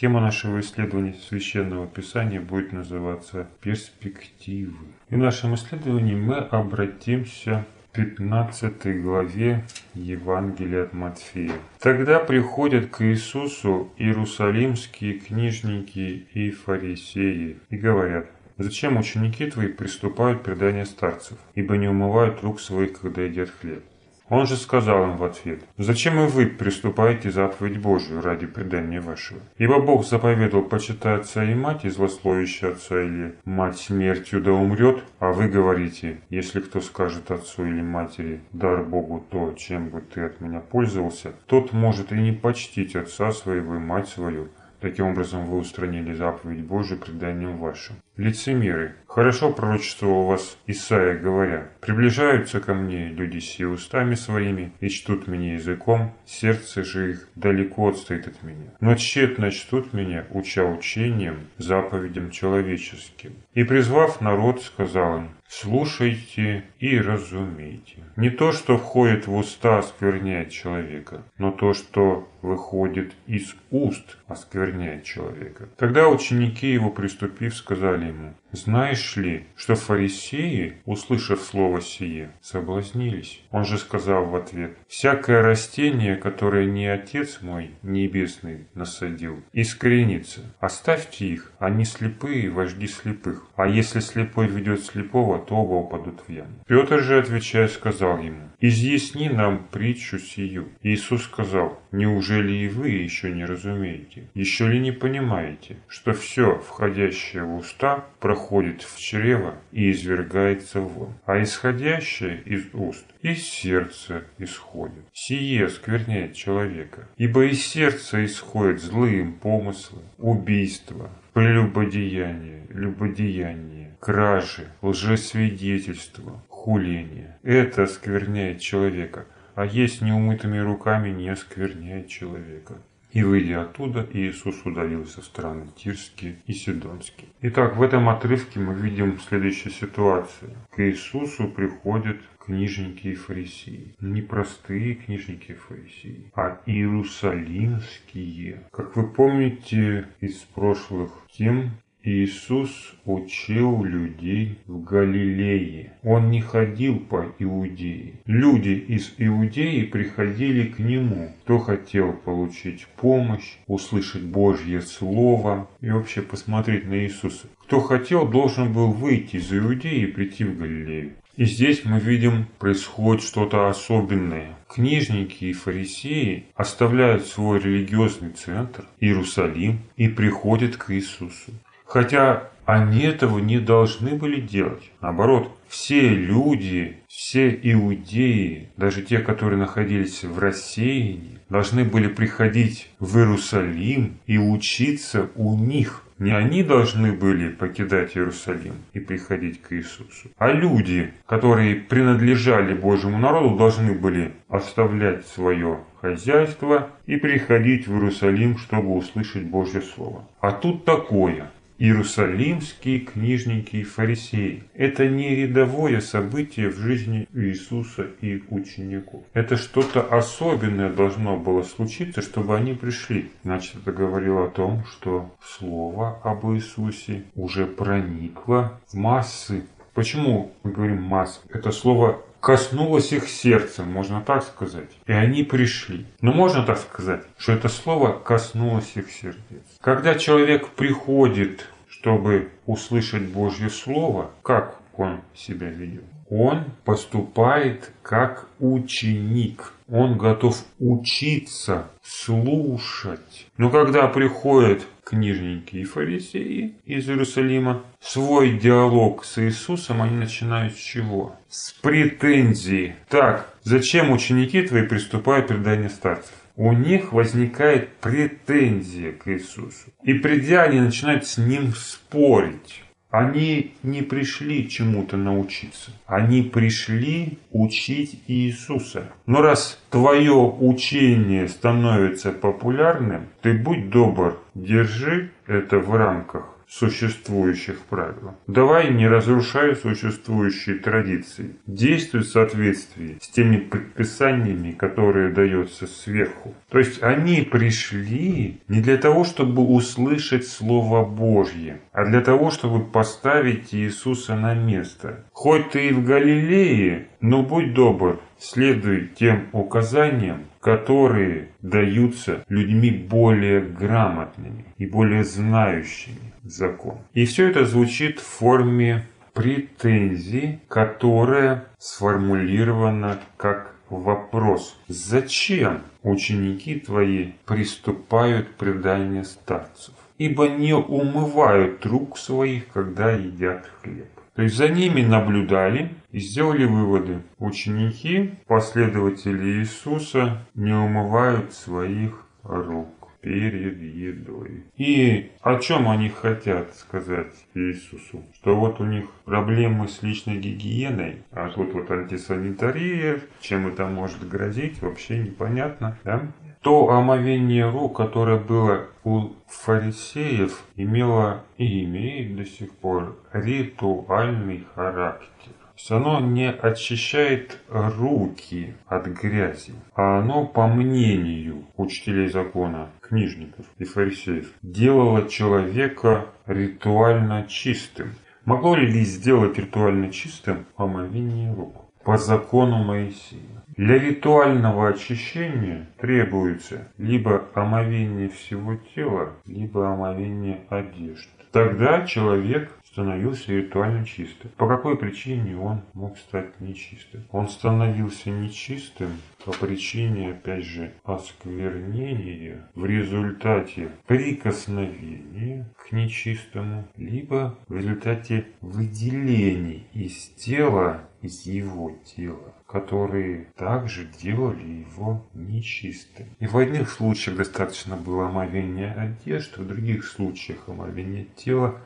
Тема нашего исследования Священного Писания будет называться «Перспективы». И в нашем исследовании мы обратимся к 15 главе Евангелия от Матфея. Тогда приходят к Иисусу иерусалимские книжники и фарисеи и говорят, Зачем ученики твои приступают к преданию старцев, ибо не умывают рук своих, когда едят хлеб? Он же сказал им в ответ, «Зачем и вы приступаете заповедь Божию ради предания вашего? Ибо Бог заповедал почитать отца и мать, и злословящий отца или мать смертью да умрет, а вы говорите, если кто скажет отцу или матери, дар Богу то, чем бы ты от меня пользовался, тот может и не почтить отца своего и мать свою, Таким образом вы устранили заповедь Божию преданием вашим. Лицемеры, хорошо пророчествовал вас Исаия, говоря, «Приближаются ко мне люди сии устами своими и чтут меня языком, сердце же их далеко отстоит от меня. Но тщетно чтут меня, уча учением, заповедям человеческим». И призвав народ, сказал им, Слушайте и разумейте. Не то, что входит в уста, оскверняет человека, но то, что выходит из уст, оскверняет человека. Тогда ученики его, приступив, сказали ему, «Знаешь ли, что фарисеи, услышав слово сие, соблазнились?» Он же сказал в ответ, «Всякое растение, которое не Отец мой Небесный насадил, искоренится. Оставьте их, они слепые, вожди слепых. А если слепой ведет слепого, то оба упадут в яму». Петр же, отвечая, сказал ему, «Изъясни нам притчу сию». Иисус сказал, «Неужели и вы еще не разумеете? Еще ли не понимаете, что все, входящее в уста, проходит в чрево и извергается вон, а исходящее из уст из сердца исходит. Сие скверняет человека, ибо из сердца исходят злые помыслы, убийства, прелюбодеяние, любодеяние, кражи, лжесвидетельство, хуление. Это скверняет человека, а есть неумытыми руками не оскверняет человека. И выйдя оттуда, Иисус удалился в страны Тирские и Сидонские. Итак, в этом отрывке мы видим следующую ситуацию. К Иисусу приходят книжники и фарисеи. Не простые книжники и фарисеи, а иерусалимские. Как вы помните из прошлых тем, Иисус учил людей в Галилее. Он не ходил по Иудее. Люди из Иудеи приходили к Нему, кто хотел получить помощь, услышать Божье Слово и вообще посмотреть на Иисуса. Кто хотел, должен был выйти из Иудеи и прийти в Галилею. И здесь мы видим, происходит что-то особенное. Книжники и фарисеи оставляют свой религиозный центр, Иерусалим, и приходят к Иисусу. Хотя они этого не должны были делать. Наоборот, все люди, все иудеи, даже те, которые находились в рассеянии, должны были приходить в Иерусалим и учиться у них. Не они должны были покидать Иерусалим и приходить к Иисусу, а люди, которые принадлежали Божьему народу, должны были оставлять свое хозяйство и приходить в Иерусалим, чтобы услышать Божье Слово. А тут такое – Иерусалимские книжники и фарисеи. Это не рядовое событие в жизни Иисуса и учеников. Это что-то особенное должно было случиться, чтобы они пришли. Значит, это говорило о том, что слово об Иисусе уже проникло в массы. Почему мы говорим массы? Это слово коснулось их сердца, можно так сказать. И они пришли. Но можно так сказать, что это слово коснулось их сердец. Когда человек приходит, чтобы услышать Божье Слово, как он себя ведет? Он поступает как ученик. Он готов учиться, слушать. Но когда приходят книжники и фарисеи из Иерусалима, свой диалог с Иисусом они начинают с чего? С претензии. Так, зачем ученики твои приступают к преданию старцев? у них возникает претензия к Иисусу. И придя, они начинают с ним спорить. Они не пришли чему-то научиться. Они пришли учить Иисуса. Но раз твое учение становится популярным, ты будь добр, держи это в рамках существующих правил. Давай не разрушай существующие традиции. Действуй в соответствии с теми предписаниями, которые даются сверху. То есть они пришли не для того, чтобы услышать Слово Божье, а для того, чтобы поставить Иисуса на место. Хоть ты и в Галилее, но будь добр, следуй тем указаниям, которые даются людьми более грамотными и более знающими закон. И все это звучит в форме претензий, которая сформулирована как вопрос. Зачем ученики твои приступают к преданию старцев? Ибо не умывают рук своих, когда едят хлеб. То есть за ними наблюдали и сделали выводы. Ученики, последователи Иисуса не умывают своих рук перед едой. И о чем они хотят сказать Иисусу? Что вот у них проблемы с личной гигиеной, а тут вот антисанитария, чем это может грозить, вообще непонятно. Да? То омовение рук, которое было у фарисеев, имело и имеет до сих пор ритуальный характер есть оно не очищает руки от грязи, а оно, по мнению учителей закона, книжников и фарисеев, делало человека ритуально чистым. Могло ли сделать ритуально чистым омовение рук? По закону Моисея. Для ритуального очищения требуется либо омовение всего тела, либо омовение одежды. Тогда человек становился ритуально чистым. По какой причине он мог стать нечистым? Он становился нечистым по причине, опять же, осквернения в результате прикосновения к нечистому, либо в результате выделений из тела, из его тела которые также делали его нечистым. И в одних случаях достаточно было омовения одежды, в других случаях омовения тела,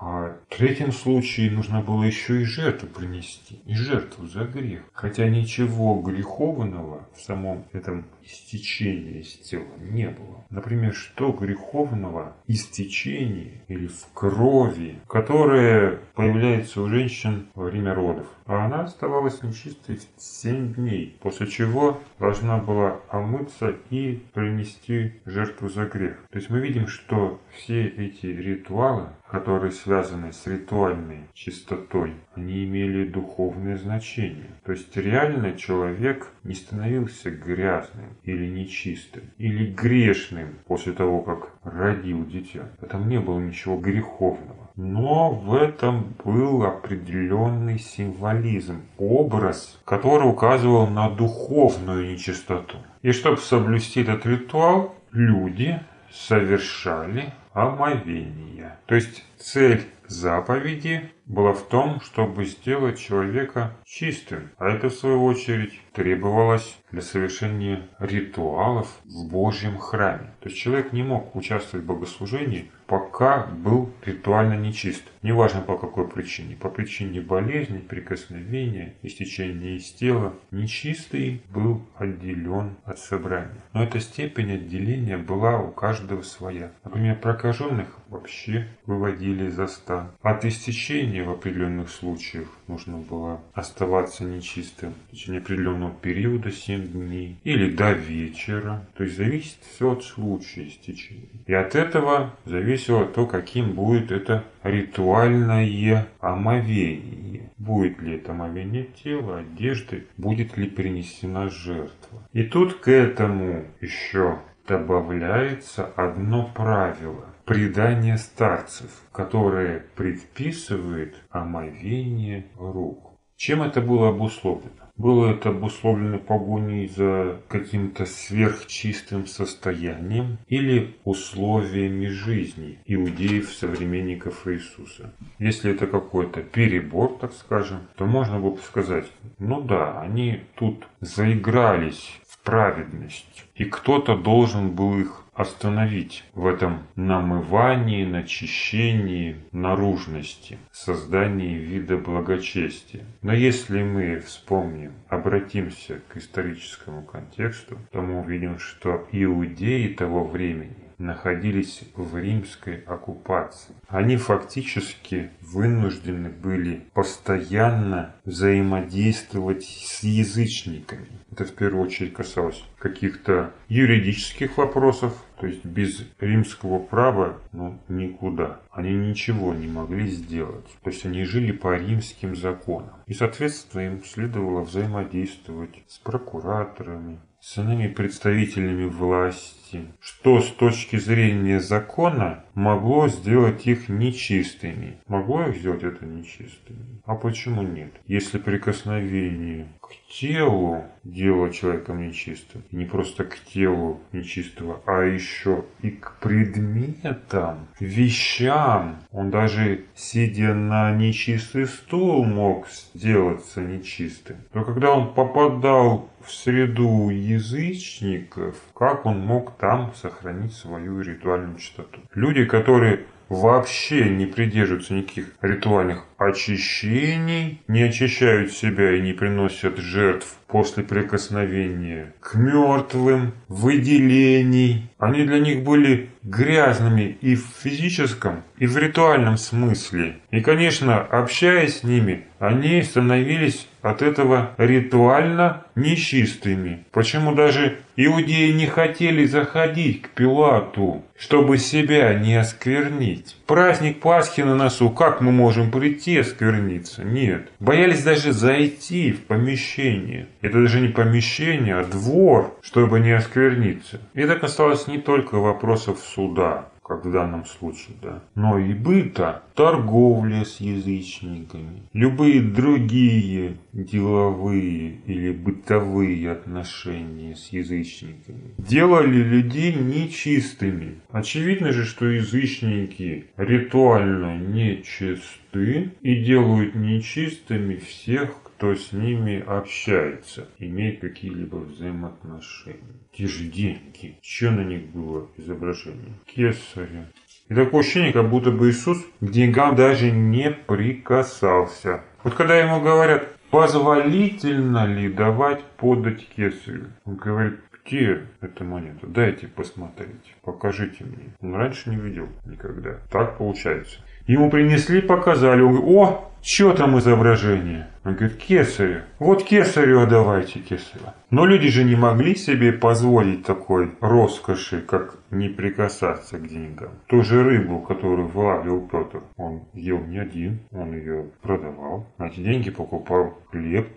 а в третьем случае нужно было еще и жертву принести, и жертву за грех. Хотя ничего греховного в самом этом истечении из тела не было. Например, что греховного истечения или в крови, которая появляется у женщин во время родов. А она оставалась нечистой 7 дней, после чего должна была омыться и принести жертву за грех. То есть мы видим, что все эти ритуалы которые связаны с ритуальной чистотой, они имели духовное значение. То есть реально человек не становился грязным или нечистым, или грешным после того, как родил дитя. В этом не было ничего греховного. Но в этом был определенный символизм, образ, который указывал на духовную нечистоту. И чтобы соблюсти этот ритуал, люди совершали омовения. То есть цель заповеди была в том, чтобы сделать человека чистым, а это в свою очередь требовалось для совершения ритуалов в Божьем храме. То есть человек не мог участвовать в богослужении, пока был ритуально нечист. Неважно по какой причине. По причине болезни, прикосновения, истечения из тела. Нечистый был отделен от собрания. Но эта степень отделения была у каждого своя. Например, прокаженных вообще выводили за стан. От истечения в определенных случаях нужно было оставаться нечистым в течение определенного периода 7 дней или до вечера. То есть зависит все от случая истечения. И от этого зависело то, каким будет это ритуальное омовение. Будет ли это омовение тела, одежды, будет ли принесена жертва. И тут к этому еще добавляется одно правило – предание старцев, которое предписывает омовение рук. Чем это было обусловлено? Было это обусловлено погоней за каким-то сверхчистым состоянием или условиями жизни иудеев, современников Иисуса. Если это какой-то перебор, так скажем, то можно было бы сказать, ну да, они тут заигрались в праведность, и кто-то должен был их остановить в этом намывании, начищении наружности, создании вида благочестия. Но если мы вспомним, обратимся к историческому контексту, то мы увидим, что иудеи того времени находились в римской оккупации. Они фактически вынуждены были постоянно взаимодействовать с язычниками. Это в первую очередь касалось каких-то юридических вопросов, то есть без римского права ну, никуда. Они ничего не могли сделать. То есть они жили по римским законам. И, соответственно, им следовало взаимодействовать с прокураторами, с иными представителями власти, что с точки зрения закона могло сделать их нечистыми. Могло их сделать это нечистыми? А почему нет? Если прикосновение к телу делало человеком нечистым, не просто к телу нечистого, а еще и к предметам, вещам, он даже сидя на нечистый стул мог сделаться нечистым, то когда он попадал в среду язычников, как он мог там сохранить свою ритуальную чистоту? Люди, которые вообще не придерживаются никаких ритуальных очищений, не очищают себя и не приносят жертв после прикосновения к мертвым, выделений. Они для них были грязными и в физическом, и в ритуальном смысле. И, конечно, общаясь с ними, они становились от этого ритуально нечистыми. Почему даже иудеи не хотели заходить к Пилату, чтобы себя не осквернить? Праздник Пасхи на носу, как мы можем прийти оскверниться? Нет. Боялись даже зайти в помещение. Это даже не помещение, а двор, чтобы не оскверниться. И это касалось не только вопросов суда, как в данном случае, да, но и быта, торговля с язычниками, любые другие деловые или бытовые отношения с язычниками делали людей нечистыми. Очевидно же, что язычники ритуально нечисты и делают нечистыми всех, кто с ними общается, имеет какие-либо взаимоотношения. Же деньги. Что на них было изображение? Кесаря. И такое ощущение, как будто бы Иисус к деньгам даже не прикасался. Вот когда ему говорят, позволительно ли давать подать кесарю? Он говорит, где эта монета? Дайте посмотреть, покажите мне. Он раньше не видел никогда. Так получается. Ему принесли, показали. Он говорит, о, что там изображение? Он говорит, кесарю. Вот кесарю отдавайте кесарю. Но люди же не могли себе позволить такой роскоши, как не прикасаться к деньгам. Ту же рыбу, которую вылавливал Петр, он ел не один, он ее продавал. На эти деньги покупал хлеб.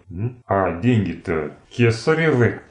А деньги-то кесаревы.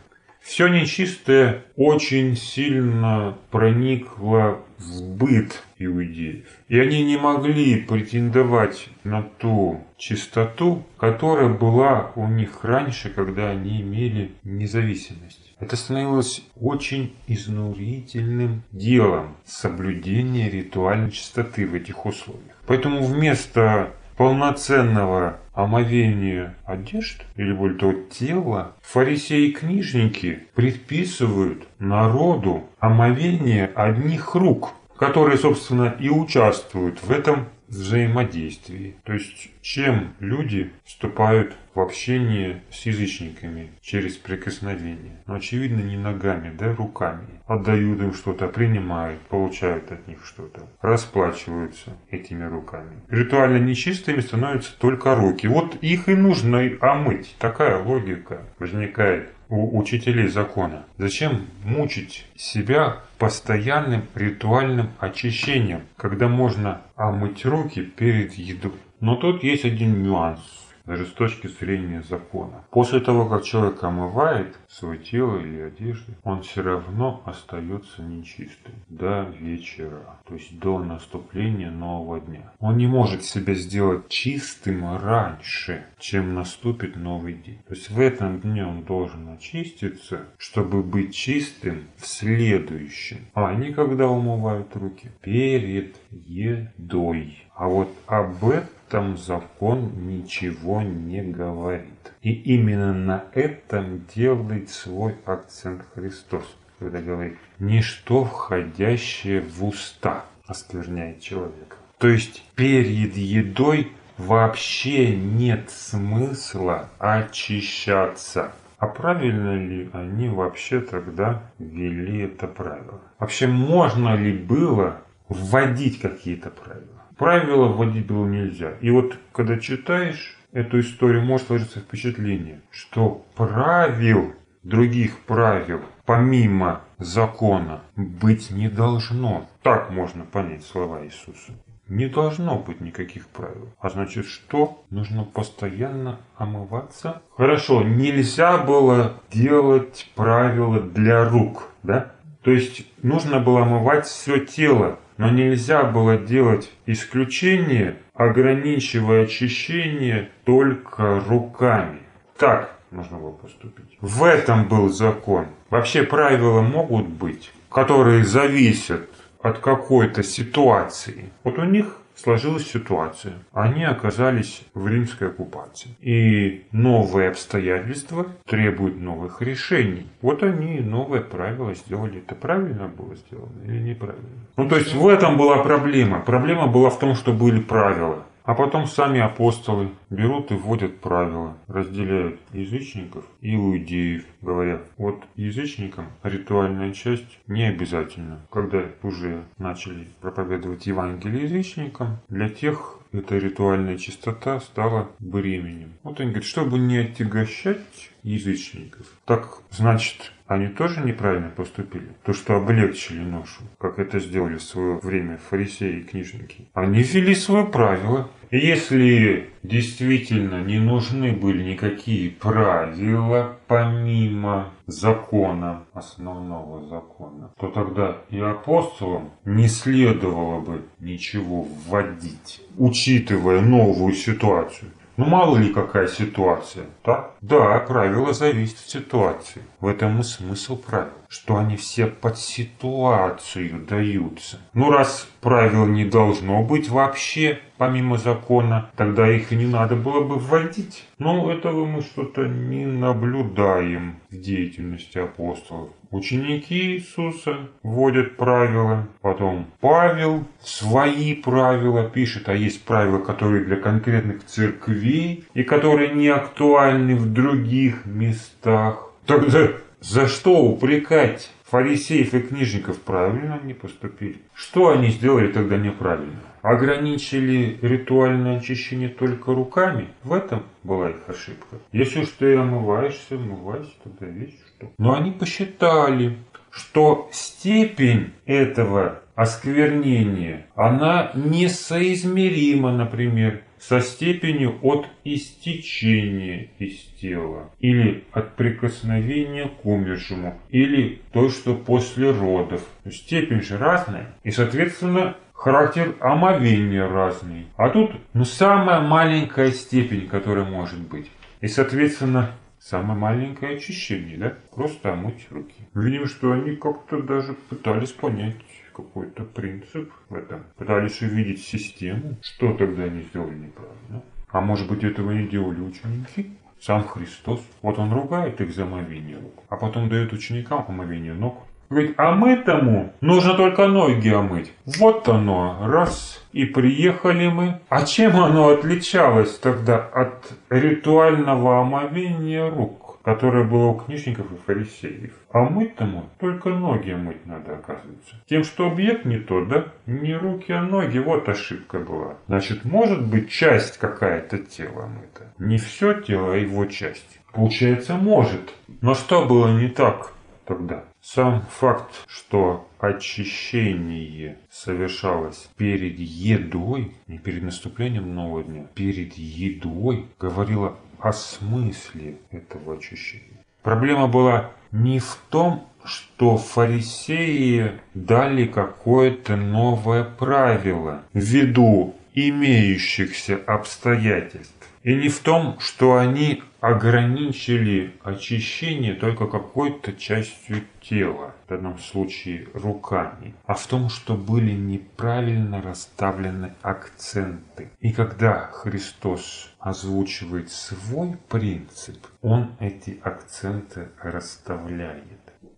Все нечистое очень сильно проникло в быт иудеев. И они не могли претендовать на ту чистоту, которая была у них раньше, когда они имели независимость. Это становилось очень изнурительным делом соблюдения ритуальной чистоты в этих условиях. Поэтому вместо полноценного омовения одежд, или более того тела, фарисеи и книжники предписывают народу омовение одних рук, которые, собственно, и участвуют в этом взаимодействии. То есть, чем люди вступают в общение с язычниками через прикосновение. Но, очевидно, не ногами, да, руками. Отдают им что-то, принимают, получают от них что-то. Расплачиваются этими руками. Ритуально нечистыми становятся только руки. Вот их и нужно омыть. Такая логика возникает у учителей закона. Зачем мучить себя постоянным ритуальным очищением, когда можно омыть руки перед едой? Но тут есть один нюанс даже с точки зрения закона. После того, как человек омывает свое тело или одежду, он все равно остается нечистым до вечера, то есть до наступления нового дня. Он не может себя сделать чистым раньше, чем наступит новый день. То есть в этом дне он должен очиститься, чтобы быть чистым в следующем. А они когда умывают руки? Перед едой. А вот об этом закон ничего не говорит. И именно на этом делает свой акцент Христос, когда говорит, ничто входящее в уста оскверняет человека. То есть перед едой вообще нет смысла очищаться. А правильно ли они вообще тогда ввели это правило? Вообще можно ли было вводить какие-то правила? Правила вводить было нельзя. И вот когда читаешь эту историю, может сложиться впечатление, что правил, других правил, помимо закона, быть не должно. Так можно понять слова Иисуса. Не должно быть никаких правил. А значит, что? Нужно постоянно омываться? Хорошо, нельзя было делать правила для рук, да? То есть нужно было омывать все тело, но нельзя было делать исключение, ограничивая очищение только руками. Так нужно было поступить. В этом был закон. Вообще правила могут быть, которые зависят от какой-то ситуации. Вот у них сложилась ситуация. Они оказались в римской оккупации. И новые обстоятельства требуют новых решений. Вот они новое правило сделали. Это правильно было сделано или неправильно? Ну, то есть в этом была проблема. Проблема была в том, что были правила. А потом сами апостолы берут и вводят правила, разделяют язычников и иудеев, говоря, вот язычникам ритуальная часть не обязательна. Когда уже начали проповедовать Евангелие язычникам, для тех эта ритуальная чистота стала бременем. Вот они говорят, чтобы не отягощать язычников, так значит они тоже неправильно поступили? То, что облегчили ношу, как это сделали в свое время фарисеи и книжники. Они ввели свое правило. И если действительно не нужны были никакие правила, помимо закона, основного закона, то тогда и апостолам не следовало бы ничего вводить, учитывая новую ситуацию. Ну мало ли какая ситуация, так? Да, правила зависят от ситуации. В этом и смысл правил, что они все под ситуацию даются. Ну раз правил не должно быть вообще, помимо закона, тогда их и не надо было бы вводить. Но этого мы что-то не наблюдаем в деятельности апостолов. Ученики Иисуса вводят правила, потом Павел свои правила пишет, а есть правила, которые для конкретных церквей и которые не актуальны в других местах. Тогда за что упрекать фарисеев и книжников правильно они поступили? Что они сделали тогда неправильно? Ограничили ритуальное очищение только руками? В этом была их ошибка. Если уж ты омываешься, омывайся, тогда видишь что. Но они посчитали, что степень этого осквернения, она несоизмерима, например, со степенью от истечения из тела, или от прикосновения к умершему, или то, что после родов. Степень же разная, и, соответственно, характер омовения разный. А тут ну, самая маленькая степень, которая может быть. И, соответственно, самое маленькое очищение, да? Просто омыть руки. Видим, что они как-то даже пытались понять какой-то принцип в этом. Пытались увидеть систему. Что тогда они сделали неправильно? А может быть этого не делали ученики? Сам Христос. Вот он ругает их за омовение рук, а потом дает ученикам омовение ног. Говорит, а мы тому нужно только ноги омыть. Вот оно, раз, и приехали мы. А чем оно отличалось тогда от ритуального омовения рук? Которое было у книжников и фарисеев. А мыть тому только ноги мыть надо, оказывается. Тем, что объект не тот, да? Не руки, а ноги, вот ошибка была. Значит, может быть часть какая-то тела мыта. Не все тело, а его часть. Получается, может. Но что было не так тогда? Сам факт, что очищение совершалось перед едой, не перед наступлением нового дня, перед едой, говорило о смысле этого очищения. Проблема была не в том, что фарисеи дали какое-то новое правило ввиду имеющихся обстоятельств. И не в том, что они ограничили очищение только какой-то частью тела, в данном случае руками, а в том, что были неправильно расставлены акценты. И когда Христос озвучивает свой принцип, он эти акценты расставляет.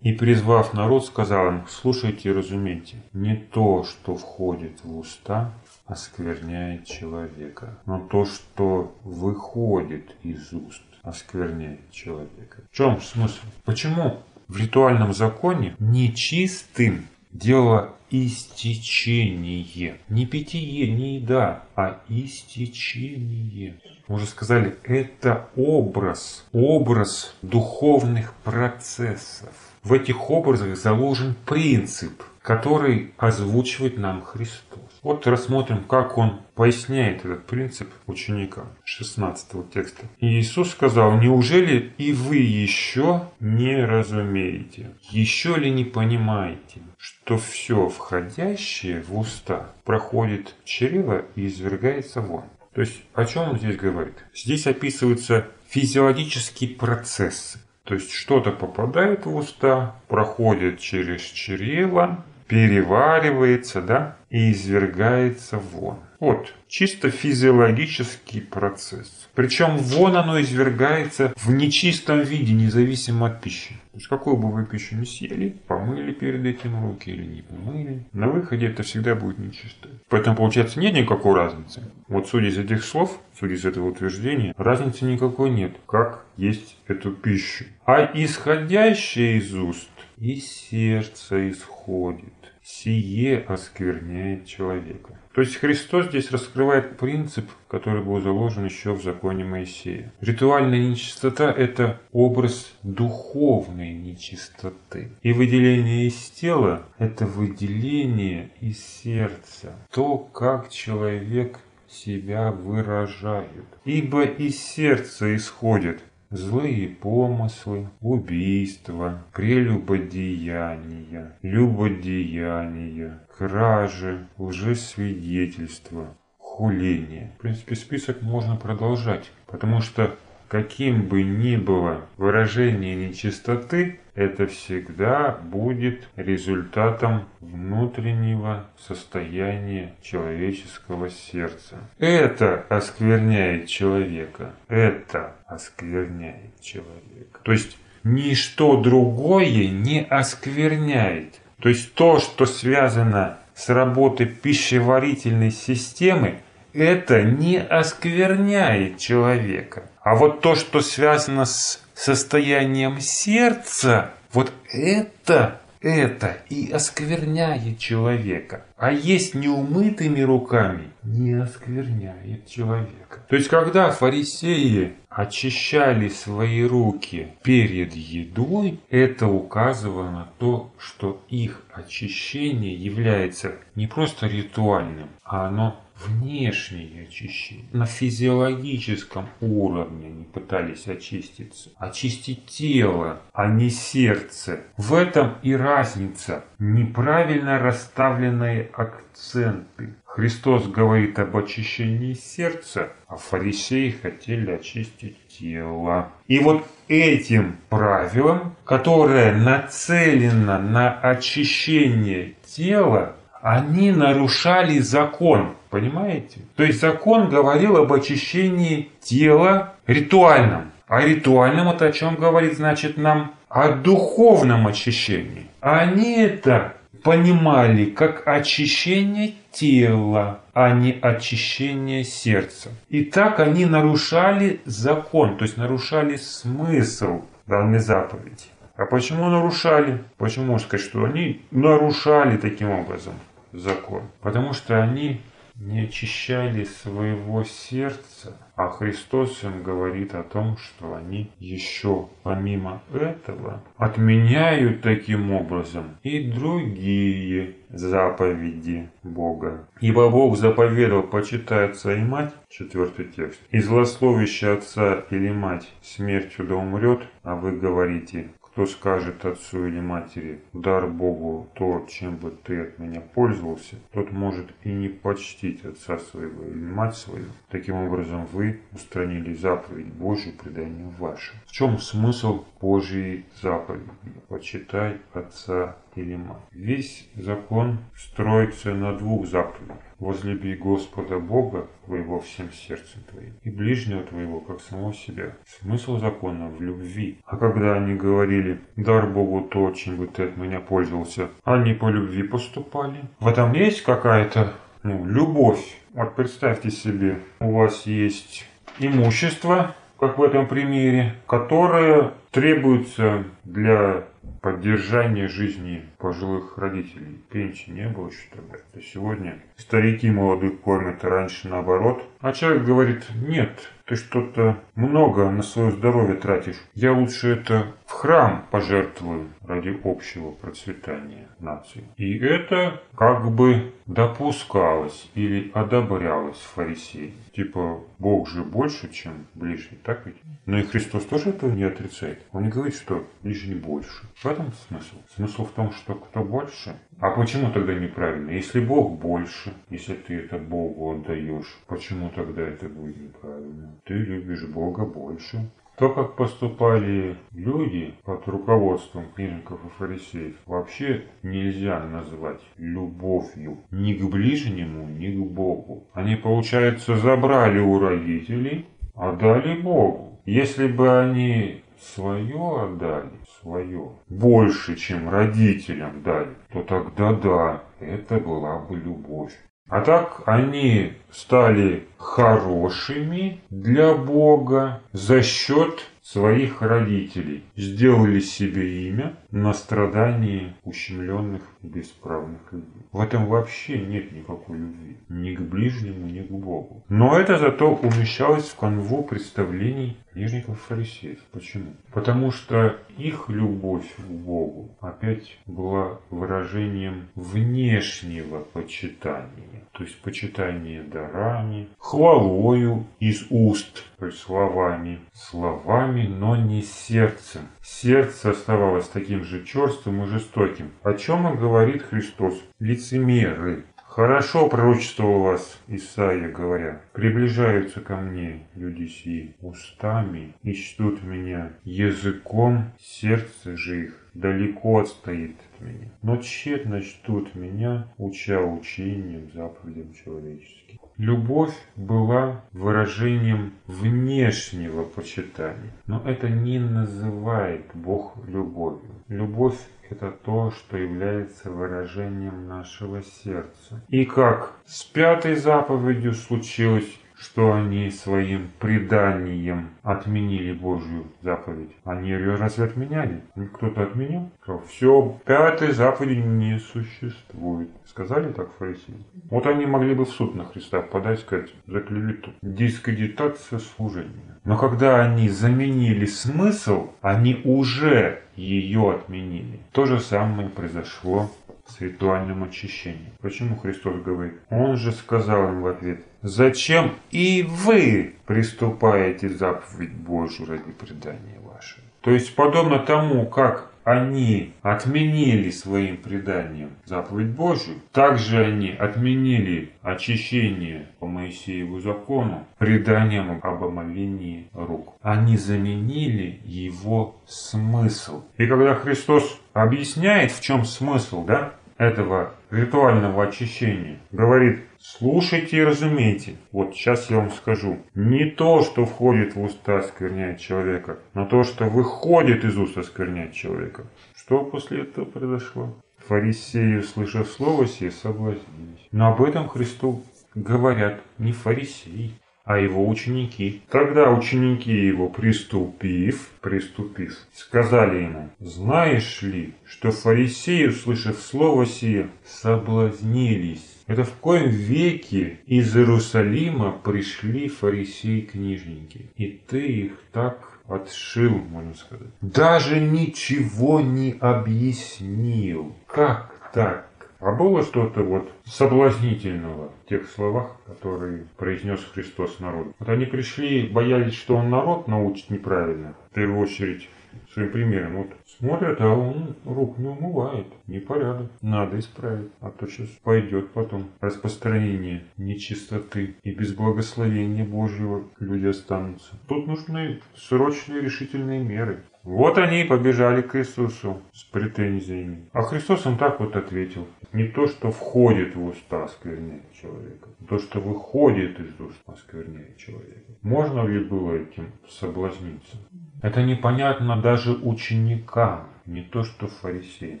И призвав народ, сказал им, слушайте и разумейте, не то, что входит в уста, оскверняет человека, но то, что выходит из уст, оскверняет человека. В чем смысл? Почему в ритуальном законе нечистым дело истечение. Не питье, не еда, а истечение. Мы уже сказали, это образ, образ духовных процессов. В этих образах заложен принцип, который озвучивает нам Христос. Вот рассмотрим, как он поясняет этот принцип ученикам 16 текста. Иисус сказал, неужели и вы еще не разумеете? Еще ли не понимаете, что все входящее в уста проходит в чрево и извергается вон? То есть о чем он здесь говорит? Здесь описываются физиологические процессы. То есть что-то попадает в уста, проходит через чрево, переваривается, да, и извергается вон. Вот, чисто физиологический процесс. Причем вон оно извергается в нечистом виде, независимо от пищи. То есть какую бы вы пищу не съели, помыли перед этим руки или не помыли, на выходе это всегда будет нечисто. Поэтому получается нет никакой разницы. Вот судя из этих слов, судя из этого утверждения, разницы никакой нет, как есть эту пищу. А исходящее из уст из сердца исходит сие оскверняет человека. То есть Христос здесь раскрывает принцип, который был заложен еще в законе Моисея. Ритуальная нечистота – это образ духовной нечистоты. И выделение из тела – это выделение из сердца. То, как человек себя выражает. Ибо из сердца исходит злые помыслы, убийства, прелюбодеяния, любодеяния, кражи, лжесвидетельства, хуления. В принципе, список можно продолжать, потому что каким бы ни было выражение нечистоты, это всегда будет результатом внутреннего состояния человеческого сердца. Это оскверняет человека. Это оскверняет человека. То есть ничто другое не оскверняет. То есть то, что связано с работой пищеварительной системы, это не оскверняет человека. А вот то, что связано с состоянием сердца, вот это, это и оскверняет человека. А есть неумытыми руками не оскверняет человека. То есть, когда фарисеи очищали свои руки перед едой, это указывало на то, что их очищение является не просто ритуальным, а оно внешнее очищение. На физиологическом уровне они пытались очиститься. Очистить тело, а не сердце. В этом и разница. Неправильно расставленные акценты. Христос говорит об очищении сердца, а фарисеи хотели очистить тело. И вот этим правилом, которое нацелено на очищение тела, они нарушали закон. Понимаете? То есть закон говорил об очищении тела ритуальном. А ритуальном это о чем говорит, значит, нам о духовном очищении. Они это понимали как очищение тела, а не очищение сердца. И так они нарушали закон, то есть нарушали смысл данной заповеди. А почему нарушали? Почему можно сказать, что они нарушали таким образом? закон. Потому что они не очищали своего сердца, а Христос им говорит о том, что они еще помимо этого отменяют таким образом и другие заповеди Бога. Ибо Бог заповедал почитать отца и мать, четвертый текст, и злословящий отца или мать смертью да умрет, а вы говорите, кто скажет отцу или матери, дар Богу то, чем бы ты от меня пользовался, тот может и не почтить отца своего или мать свою. Таким образом, вы устранили заповедь Божью преданием вашим. В чем смысл Божьей заповеди? Почитай отца или мать. Весь закон строится на двух заповедях. Возлюби Господа Бога твоего всем сердцем твоим и ближнего твоего, как самого себя. Смысл закона в любви. А когда они говорили, дар Богу то, чем бы ты от меня пользовался, они по любви поступали. В этом есть какая-то ну, любовь. Вот представьте себе, у вас есть имущество, как в этом примере, которые требуются для поддержания жизни пожилых родителей. Пенсии не было еще тогда. То сегодня старики молодых кормят, а раньше наоборот. А человек говорит, нет, ты что-то много на свое здоровье тратишь. Я лучше это в храм пожертвую ради общего процветания нации. И это как бы допускалось или одобрялось фарисеем. Типа, Бог же больше, чем ближний, так ведь? Но и Христос тоже этого не отрицает. Он не говорит, что ближний больше. В этом смысл. Смысл в том, что кто больше. А почему тогда неправильно? Если Бог больше, если ты это Богу отдаешь, почему тогда это будет неправильно? Ты любишь Бога больше. То, как поступали люди под руководством книжников и фарисеев, вообще нельзя назвать любовью ни к ближнему, ни к Богу. Они, получается, забрали у родителей, отдали Богу. Если бы они свое отдали, свое, больше, чем родителям дали, то тогда да, это была бы любовь. А так они стали хорошими для Бога за счет своих родителей, сделали себе имя на страдании ущемленных бесправных людей. В этом вообще нет никакой любви. Ни к ближнему, ни к Богу. Но это зато умещалось в канву представлений книжников фарисеев. Почему? Потому что их любовь к Богу опять была выражением внешнего почитания. То есть почитание дарами, хвалою из уст, то есть словами. Словами, но не сердцем. Сердце оставалось таким же черствым и жестоким. О чем и говорит Христос. Лицемеры, Хорошо пророчествовал вас Исаия, говоря, «Приближаются ко мне люди сии устами и чтут меня языком, сердце же их далеко отстоит от меня. Но тщетно чтут меня, уча учением, заповедям человеческим». Любовь была выражением внешнего почитания, но это не называет Бог любовью. Любовь это то, что является выражением нашего сердца. И как с пятой заповедью случилось, что они своим преданием отменили Божью заповедь. Они ее разве отменяли? Кто-то отменил? Все, пятой заповеди не существует. Сказали так фарисеи? Вот они могли бы в суд на Христа подать, сказать, за клевету. Дискредитация служения. Но когда они заменили смысл, они уже ее отменили. То же самое произошло с ритуальным очищением. Почему Христос говорит? Он же сказал им в ответ, зачем и вы приступаете заповедь Божию ради предания вашего? То есть подобно тому, как они отменили своим преданием заповедь Божию, также они отменили очищение по Моисееву закону преданием об омовении рук. Они заменили его смысл. И когда Христос объясняет, в чем смысл, да, этого ритуального очищения, говорит, слушайте и разумейте. Вот сейчас я вам скажу. Не то, что входит в уста, оскверняет человека, но то, что выходит из уст, оскверняет человека. Что после этого произошло? Фарисеи, услышав слово сие, соблазнились. Но об этом Христу говорят не фарисеи, а его ученики. Тогда ученики его, приступив, приступив, сказали ему, знаешь ли, что фарисеи, услышав слово сие, соблазнились. Это в коем веке из Иерусалима пришли фарисеи-книжники, и ты их так отшил, можно сказать. Даже ничего не объяснил. Как так? А было что-то вот соблазнительного в тех словах, которые произнес Христос народу. Вот они пришли, боялись, что он народ научит неправильно. В первую очередь своим примером. Вот смотрят, а он рук не умывает. Непорядок. Надо исправить. А то сейчас пойдет потом распространение нечистоты и без благословения Божьего люди останутся. Тут нужны срочные решительные меры. Вот они и побежали к Иисусу с претензиями. А Христос им так вот ответил. Не то, что входит в уста, оскверняет человека. То, что выходит из уст, оскверняет человека. Можно ли было этим соблазниться? Это непонятно даже ученикам. Не то, что фарисеям.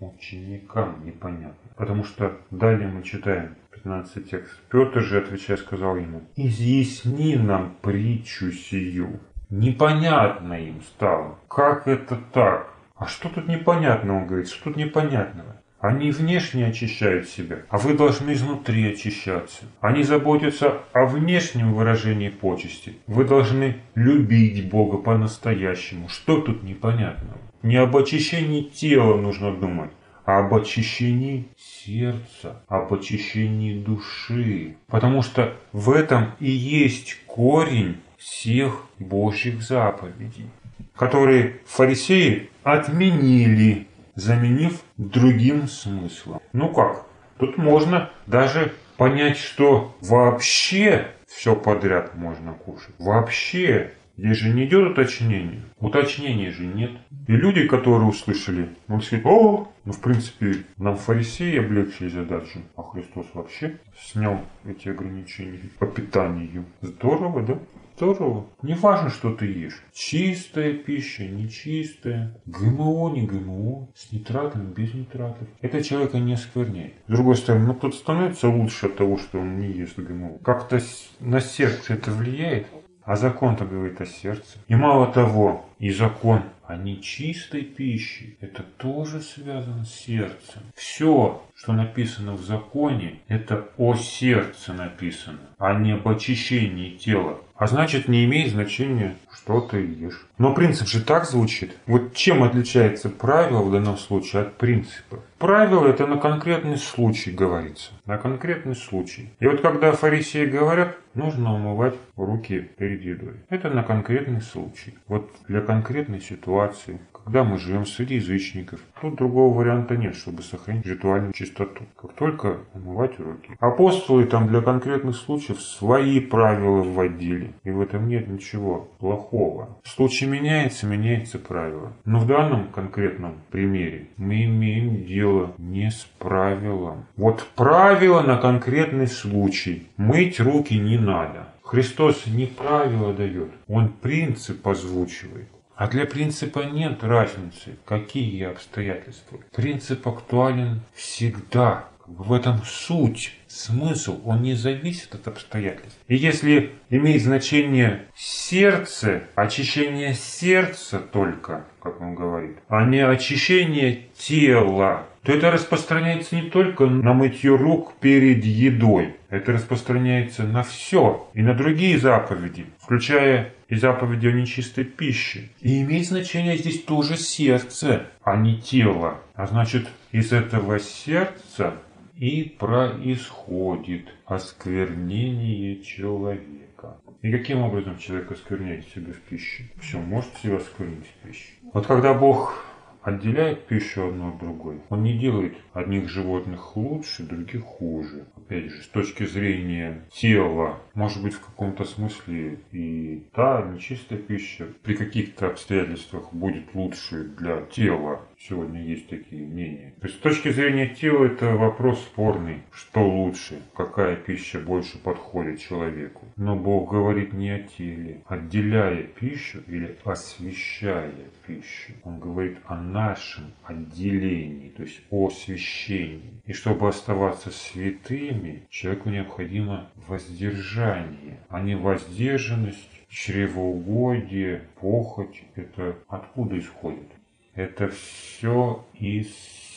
Ученикам непонятно. Потому что далее мы читаем 15 текст. Петр же, отвечая, сказал ему, «Изъясни нам притчу сию». непонятно им стало. Как это так? А что тут непонятно, он говорит, что тут непонятного? Они внешне очищают себя, а вы должны изнутри очищаться. Они заботятся о внешнем выражении почести. Вы должны любить Бога по-настоящему. Что тут непонятного? Не об очищении тела нужно думать, а об очищении сердца, об очищении души. Потому что в этом и есть корень всех Божьих заповедей, которые фарисеи отменили заменив другим смыслом. Ну как? Тут можно даже понять, что вообще все подряд можно кушать. Вообще. Здесь же не идет уточнение. Уточнения же нет. И люди, которые услышали, могут сказать, о, ну в принципе нам фарисеи облегчили задачу, а Христос вообще снял эти ограничения по питанию. Здорово, да? Здорово. Не важно, что ты ешь. Чистая пища, нечистая. ГМО, не ГМО. С нитратами, без нитратов. Это человека не оскверняет. С другой стороны, ну кто-то становится лучше от того, что он не ест ГМО. Как-то на сердце это влияет. А закон-то говорит о сердце. И мало того, и закон о нечистой пище, это тоже связано с сердцем. Все, что написано в законе, это о сердце написано, а не об очищении тела. А значит, не имеет значения, что ты ешь. Но принцип же так звучит. Вот чем отличается правило в данном случае от принципа? Правило это на конкретный случай говорится. На конкретный случай. И вот когда фарисеи говорят, нужно умывать руки перед едой. Это на конкретный случай. Вот для конкретной ситуации, когда мы живем среди язычников. Тут другого варианта нет, чтобы сохранить ритуальную чистоту. Как только умывать руки. Апостолы там для конкретных случаев свои правила вводили. И в этом нет ничего плохого. Случай меняется, меняется правило. Но в данном конкретном примере мы имеем дело не с правилом. Вот правило на конкретный случай. Мыть руки не надо. Христос не правила дает, Он принцип озвучивает. А для принципа нет разницы, какие обстоятельства. Принцип актуален всегда. В этом суть, смысл, он не зависит от обстоятельств. И если имеет значение сердце, очищение сердца только, как он говорит, а не очищение тела, то это распространяется не только на мытье рук перед едой, это распространяется на все и на другие заповеди, включая и заповеди о нечистой пище. И имеет значение здесь тоже сердце, а не тело. А значит, из этого сердца и происходит осквернение человека. И каким образом человек оскверняет себя в пище? Все, может себя осквернить в пище. Вот когда Бог отделяет пищу одну от другой. Он не делает одних животных лучше, других хуже. Опять же, с точки зрения тела, может быть в каком-то смысле и та нечистая пища при каких-то обстоятельствах будет лучше для тела. Сегодня есть такие мнения. То есть с точки зрения тела это вопрос спорный. Что лучше? Какая пища больше подходит человеку? Но Бог говорит не о теле. Отделяя пищу или освещая пищу. Он говорит о нашем отделении, то есть о освящении. И чтобы оставаться святыми, человеку необходимо воздержание, а не воздержанность, чревоугодие, похоть. Это откуда исходит? Это все из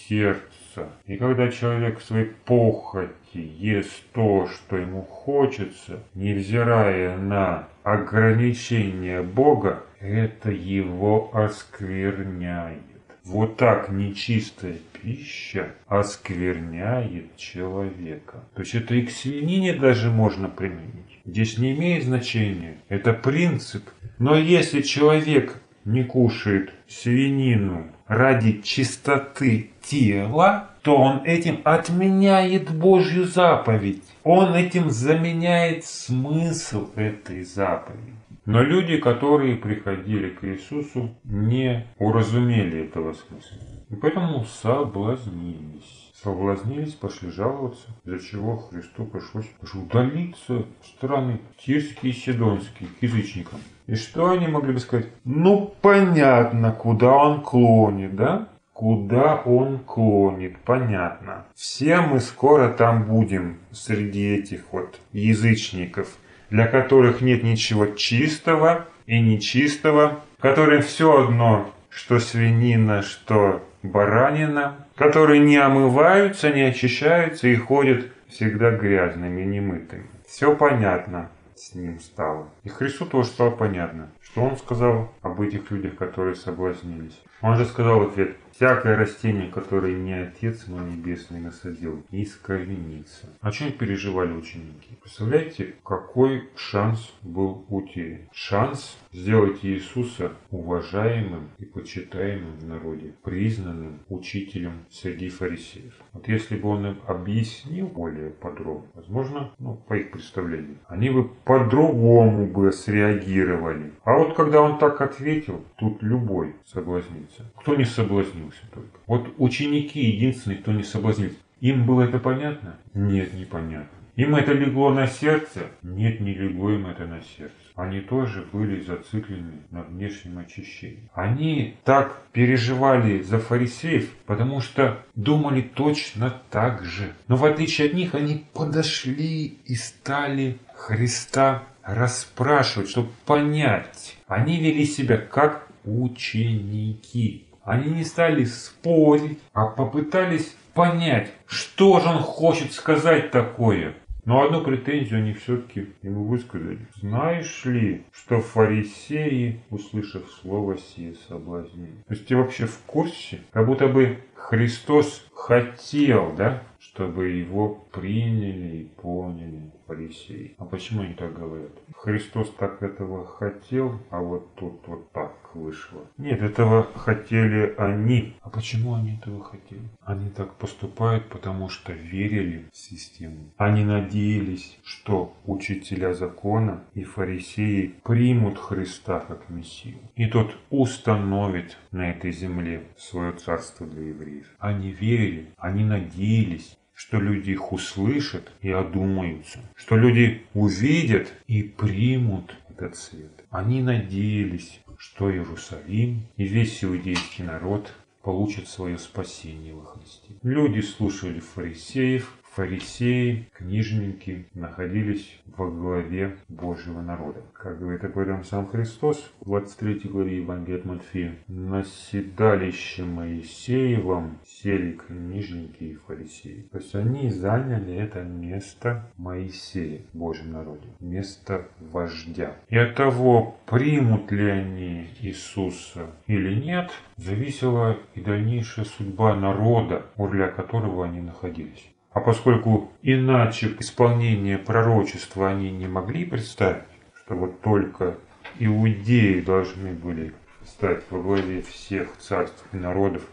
сердца. И когда человек в своей похоти ест то, что ему хочется, невзирая на ограничения Бога, это его оскверняет. Вот так нечистая пища оскверняет человека. То есть это и к свинине даже можно применить. Здесь не имеет значения. Это принцип. Но если человек не кушает свинину ради чистоты тела, то он этим отменяет Божью заповедь. Он этим заменяет смысл этой заповеди. Но люди, которые приходили к Иисусу, не уразумели этого смысла. И поэтому соблазнились. Соблазнились, пошли жаловаться, из-за чего Христу пришлось удалиться страны Тирские и Сидонские к язычникам. И что они могли бы сказать? Ну, понятно, куда он клонит, да? Куда он клонит, понятно. Все мы скоро там будем, среди этих вот язычников для которых нет ничего чистого и нечистого, которым все одно, что свинина, что баранина, которые не омываются, не очищаются и ходят всегда грязными, немытыми. Все понятно с ним стало. И Христу тоже стало понятно, что он сказал об этих людях, которые соблазнились. Он же сказал в ответ, Всякое растение, которое не Отец мой Небесный насадил, искоренится. О чем переживали ученики? Представляете, какой шанс был утерян? Шанс сделать Иисуса уважаемым и почитаемым в народе, признанным учителем среди фарисеев. Вот если бы он им объяснил более подробно, возможно, ну, по их представлению, они бы по-другому бы среагировали. А вот когда он так ответил, тут любой соблазнится. Кто не соблазнился только. Вот ученики единственные, кто не соблазнился. Им было это понятно? Нет, непонятно. Им это легло на сердце? Нет, не легло им это на сердце. Они тоже были зациклены на внешнем очищении. Они так переживали за фарисеев, потому что думали точно так же. Но в отличие от них, они подошли и стали Христа расспрашивать, чтобы понять. Они вели себя как ученики. Они не стали спорить, а попытались понять, что же он хочет сказать такое. Но одну претензию они все-таки ему высказали. Знаешь ли, что фарисеи, услышав слово сие, соблазнили? То есть ты вообще в курсе? Как будто бы Христос хотел, да, чтобы его приняли и поняли фарисеи. А почему они так говорят? Христос так этого хотел, а вот тут вот так вышло. Нет, этого хотели они. А почему они этого хотели? Они так поступают, потому что верили в систему. Они надеялись, что учителя закона и фарисеи примут Христа как Мессию. И тот установит на этой земле свое царство для евреев. Они верили, они надеялись, что люди их услышат и одумаются, что люди увидят и примут этот свет. Они надеялись, что Иерусалим и весь иудейский народ получат свое спасение во Христе. Люди слушали фарисеев, фарисеи, книжники находились во главе Божьего народа. Как говорит об этом сам Христос в 23 главе Евангелия от Матфея. «На седалище Моисеевом сели книжники и фарисеи». То есть они заняли это место Моисея в Божьем народе, место вождя. И от того, примут ли они Иисуса или нет, зависела и дальнейшая судьба народа, урля которого они находились. А поскольку иначе исполнение пророчества они не могли представить, что вот только иудеи должны были стать во главе всех царств и народов,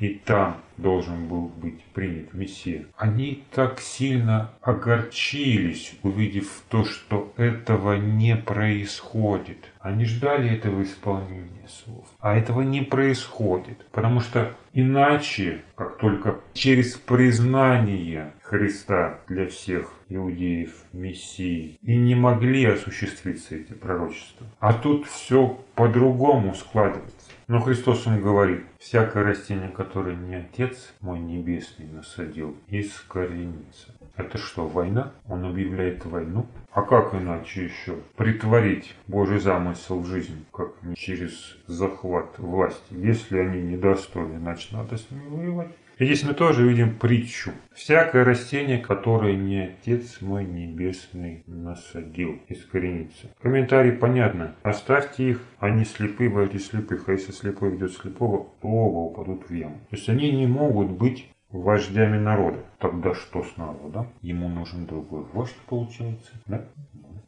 и там должен был быть принят Мессия. Они так сильно огорчились, увидев то, что этого не происходит. Они ждали этого исполнения слов. А этого не происходит, потому что иначе, как только через признание Христа для всех иудеев Мессии, и не могли осуществиться эти пророчества. А тут все по-другому складывается. Но Христос им говорит, всякое растение, которое не Отец мой Небесный насадил, искоренится. Это что, война? Он объявляет войну? А как иначе еще притворить Божий замысел в жизнь, как не через захват власти? Если они недостойны, значит надо с ними воевать. Здесь мы тоже видим притчу. Всякое растение, которое не Отец мой Небесный насадил, искоренится. Комментарий понятно. Оставьте их, они слепы, бойтесь слепых. А если слепой ведет слепого, то оба упадут в яму. То есть они не могут быть вождями народа. Тогда что с народом? Ему нужен другой вождь, получается. Да?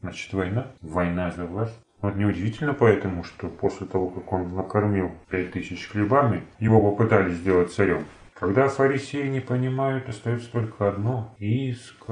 Значит, война. Война за власть. Вот неудивительно поэтому, что после того, как он накормил пять тысяч хлебами, его попытались сделать царем. Когда фарисеи не понимают, остается только одно – искоренить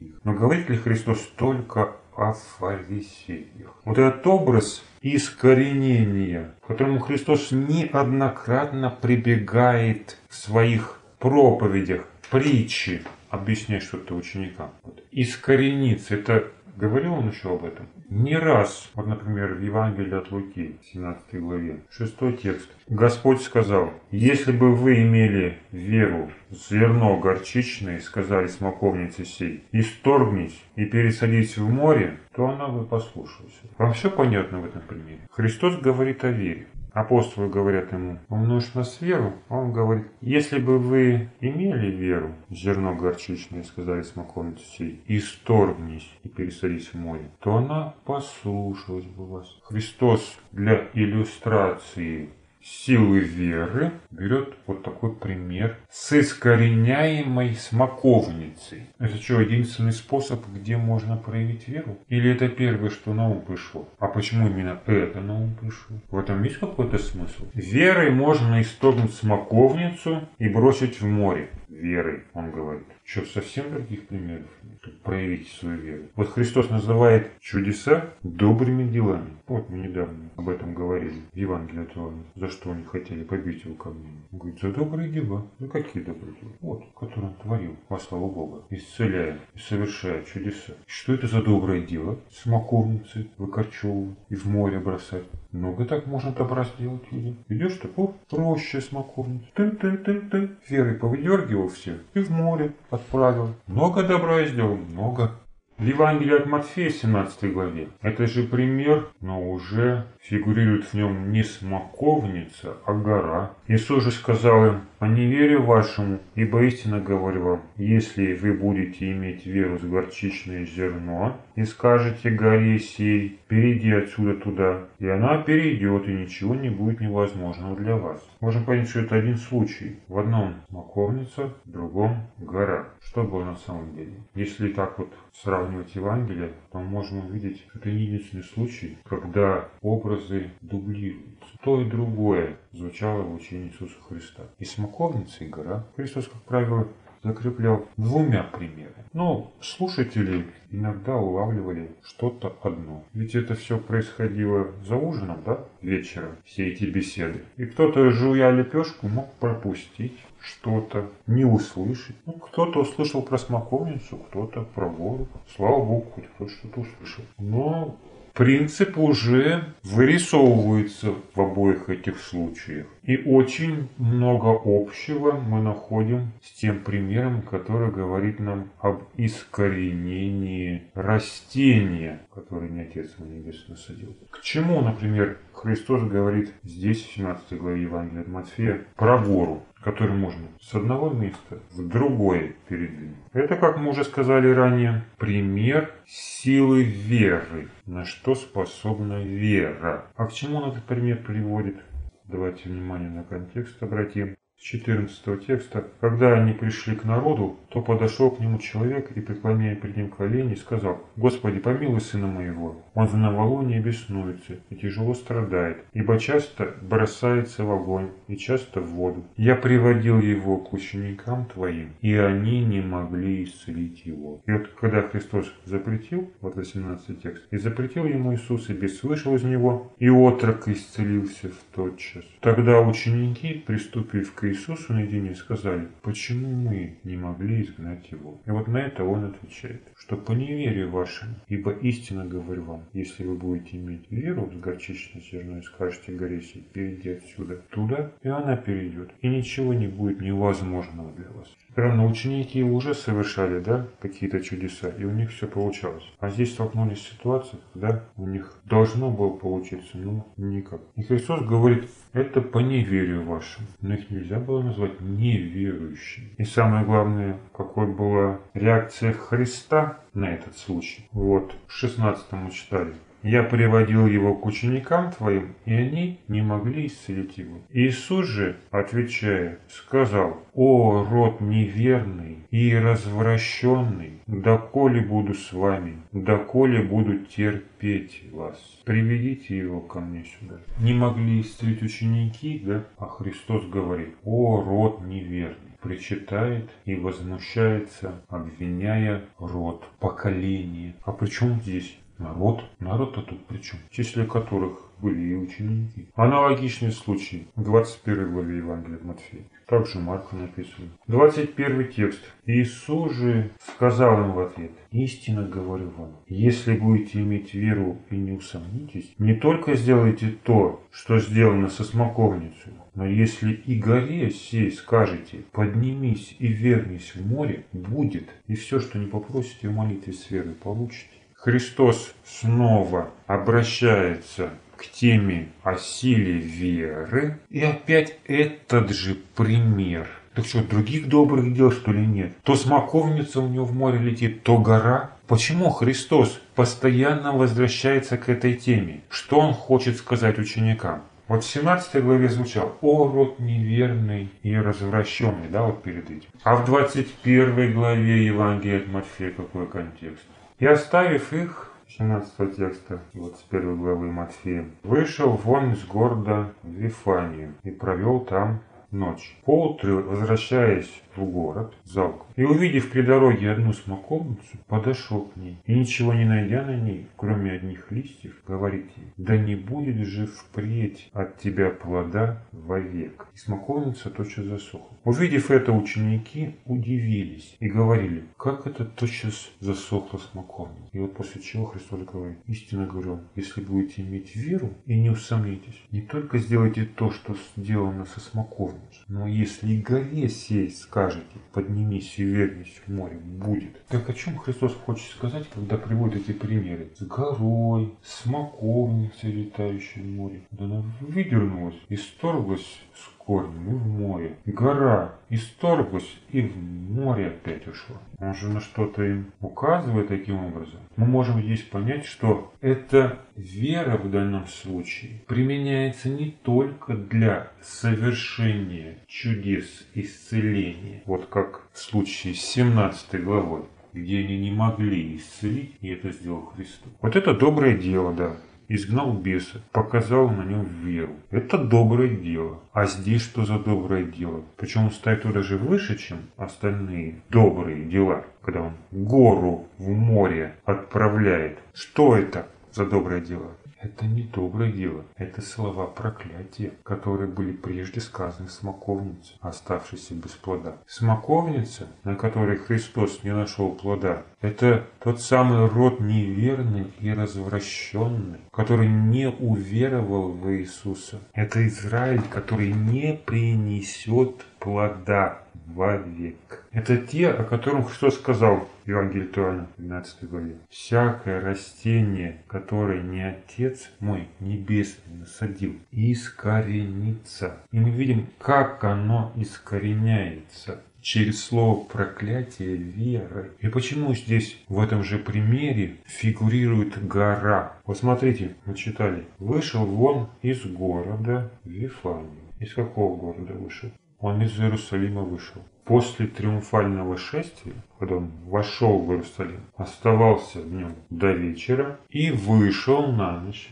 их. Но говорит ли Христос только о фарисеях? Вот этот образ искоренения, к которому Христос неоднократно прибегает в своих проповедях, притчи, объясняя что-то ученикам. Вот. Искорениться – это Говорил он еще об этом? Не раз. Вот, например, в Евангелии от Луки, 17 главе, 6 текст. Господь сказал, если бы вы имели веру, зерно горчичное, сказали смоковницы сей, исторгнись и пересадить в море, то она бы послушалась. Вам все понятно в этом примере? Христос говорит о вере. Апостолы говорят ему, умножь нас веру. Он говорит, если бы вы имели веру, зерно горчичное, сказали смоковницы сей, исторгнись и пересадись в море, то она послушалась бы вас. Христос для иллюстрации силы веры берет вот такой пример с искореняемой смоковницей. Это что, единственный способ, где можно проявить веру? Или это первое, что на ум пришло? А почему именно это на ум пришло? В этом есть какой-то смысл? Верой можно исторгнуть смоковницу и бросить в море. Верой, он говорит. Что, совсем других примеров нет? Проявите свою веру. Вот Христос называет чудеса добрыми делами. Вот мы недавно об этом говорили в Евангелии от Иоанна. За что они хотели побить его камнями? Он говорит, за добрые дела. За какие добрые дела? Вот, которые он творил во славу Бога. Исцеляя и совершая чудеса. Что это за доброе дело? Смоковницы выкорчевывать и в море бросать. Много так можно добра сделать людям. Идешь так, о, проще смоковница. Ты-ты-ты-ты. Верой повыдергивал всех и в море отправил. Много добра сделал, много. В Евангелии от Матфея, 17 главе, это же пример, но уже фигурирует в нем не смоковница, а гора. Иисус же сказал им, по неверию вашему, ибо истинно говорю вам, если вы будете иметь веру с горчичное зерно, и скажете горе сей, перейди отсюда туда, и она перейдет, и ничего не будет невозможного для вас. Можем понять, что это один случай. В одном смоковница, в другом гора. Что было на самом деле? Если так вот сравнивать Евангелие, то мы можем увидеть, что это не единственный случай, когда образы дублируются. То и другое звучало в учении Иисуса Христа. И смоковница, и гора. Христос, как правило, закреплял двумя примерами. Но слушатели иногда улавливали что-то одно. Ведь это все происходило за ужином, да, вечером, все эти беседы. И кто-то, жуя лепешку, мог пропустить что-то, не услышать. Ну, кто-то услышал про смоковницу, кто-то про гору. Слава Богу, хоть кто-то что-то услышал. Но принцип уже вырисовывается в обоих этих случаях. И очень много общего мы находим с тем примером, который говорит нам об искоренении растения, которое не Отец мой Небесный насадил. К чему, например, Христос говорит здесь, в 17 главе Евангелия от Матфея, про гору который можно с одного места в другое передвинуть. Это, как мы уже сказали ранее, пример силы веры. На что способна вера. А к чему он этот пример приводит? Давайте внимание на контекст обратим. С 14 текста. Когда они пришли к народу, то подошел к нему человек и, преклоняя перед ним колени, сказал, «Господи, помилуй сына моего, он в новолуние беснуется и тяжело страдает, ибо часто бросается в огонь и часто в воду. Я приводил его к ученикам твоим, и они не могли исцелить его». И вот когда Христос запретил, вот 18 текст, и запретил ему Иисус, и бес вышел из него, и отрок исцелился в тот час. Тогда ученики, приступив к Иисусу наедине, сказали, почему мы не могли изгнать его? И вот на это он отвечает, что по неверию вашему, ибо истинно говорю вам, если вы будете иметь веру с горчичной зерно и скажете горе сей, перейди отсюда туда, и она перейдет, и ничего не будет невозможного для вас. Прямо ученики уже совершали, да, какие-то чудеса, и у них все получалось. А здесь столкнулись с ситуацией, когда у них должно было получиться, но никак. И Христос говорит, это по неверию вашему. Но их нельзя было назвать неверующими. И самое главное, какой была реакция Христа на этот случай. Вот, в 16 мы читали. Я приводил его к ученикам твоим, и они не могли исцелить его. Иисус же, отвечая, сказал, «О, род неверный и развращенный, доколе буду с вами, доколе буду терпеть вас. Приведите его ко мне сюда». Не могли исцелить ученики, да? А Христос говорит, «О, род неверный» причитает и возмущается, обвиняя род, поколение. А при чем здесь народ? Народ-то тут при чем? В числе которых были и ученики. Аналогичный случай в 21 главе Евангелия от Матфея. Также Марка написано. 21 текст. Иисус же сказал им в ответ, «Истинно говорю вам, если будете иметь веру и не усомнитесь, не только сделайте то, что сделано со смоковницей, но если и горе сей скажете, поднимись и вернись в море, будет, и все, что не попросите в молитве с верой, получите». Христос снова обращается к теме о силе веры. И опять этот же пример. Так что, других добрых дел, что ли, нет? То смоковница у него в море летит, то гора. Почему Христос постоянно возвращается к этой теме? Что он хочет сказать ученикам? Вот в 17 главе звучал «О, род неверный и развращенный», да, вот перед этим. А в 21 главе Евангелия от Матфея какой контекст? «И оставив их, 17 текста 21 главы Матфея, вышел вон из города в Вифанию и провел там ночь. Поутру, возвращаясь в город, замок, и увидев при дороге одну смоковницу, подошел к ней, и ничего не найдя на ней, кроме одних листьев, говорит ей, да не будет же впредь от тебя плода вовек. И смоковница тотчас засохла. Увидев это, ученики удивились и говорили, как это тотчас засохла смоковница. И вот после чего Христос говорит, истинно говорю, если будете иметь веру и не усомнитесь, не только сделайте то, что сделано со смоковницей, но если и горе сей скажете, поднимись и вернись в море, будет. Так о чем Христос хочет сказать, когда приводит эти примеры? С горой, с маковницей, летающей в море. Да она выдернулась и сторглась с корнем и в море. Гора исторглась и в море опять ушла. Он же на что-то им указывает таким образом. Мы можем здесь понять, что эта вера в данном случае применяется не только для совершения чудес исцеления, вот как в случае с 17 главой, где они не могли исцелить, и это сделал Христос. Вот это доброе дело, да изгнал беса, показал на нем веру. Это доброе дело. А здесь что за доброе дело? Причем он ставит его даже выше, чем остальные добрые дела. Когда он гору в море отправляет. Что это за доброе дело? Это не доброе дело, это слова проклятия, которые были прежде сказаны смоковнице, оставшейся без плода. Смоковница, на которой Христос не нашел плода, это тот самый род неверный и развращенный, который не уверовал в Иисуса. Это Израиль, который не принесет плода вовек. Это те, о которых Христос сказал в Евангелии Туана, 12 главе. «Всякое растение, которое не Отец мой Небесный насадил, искоренится». И мы видим, как оно искореняется через слово проклятие веры. И почему здесь в этом же примере фигурирует гора? Вот смотрите, мы читали. Вышел вон из города Вифанию. Из какого города вышел? Он из Иерусалима вышел. После триумфального шествия, когда он вошел в Иерусалим, оставался в нем до вечера и вышел на ночь.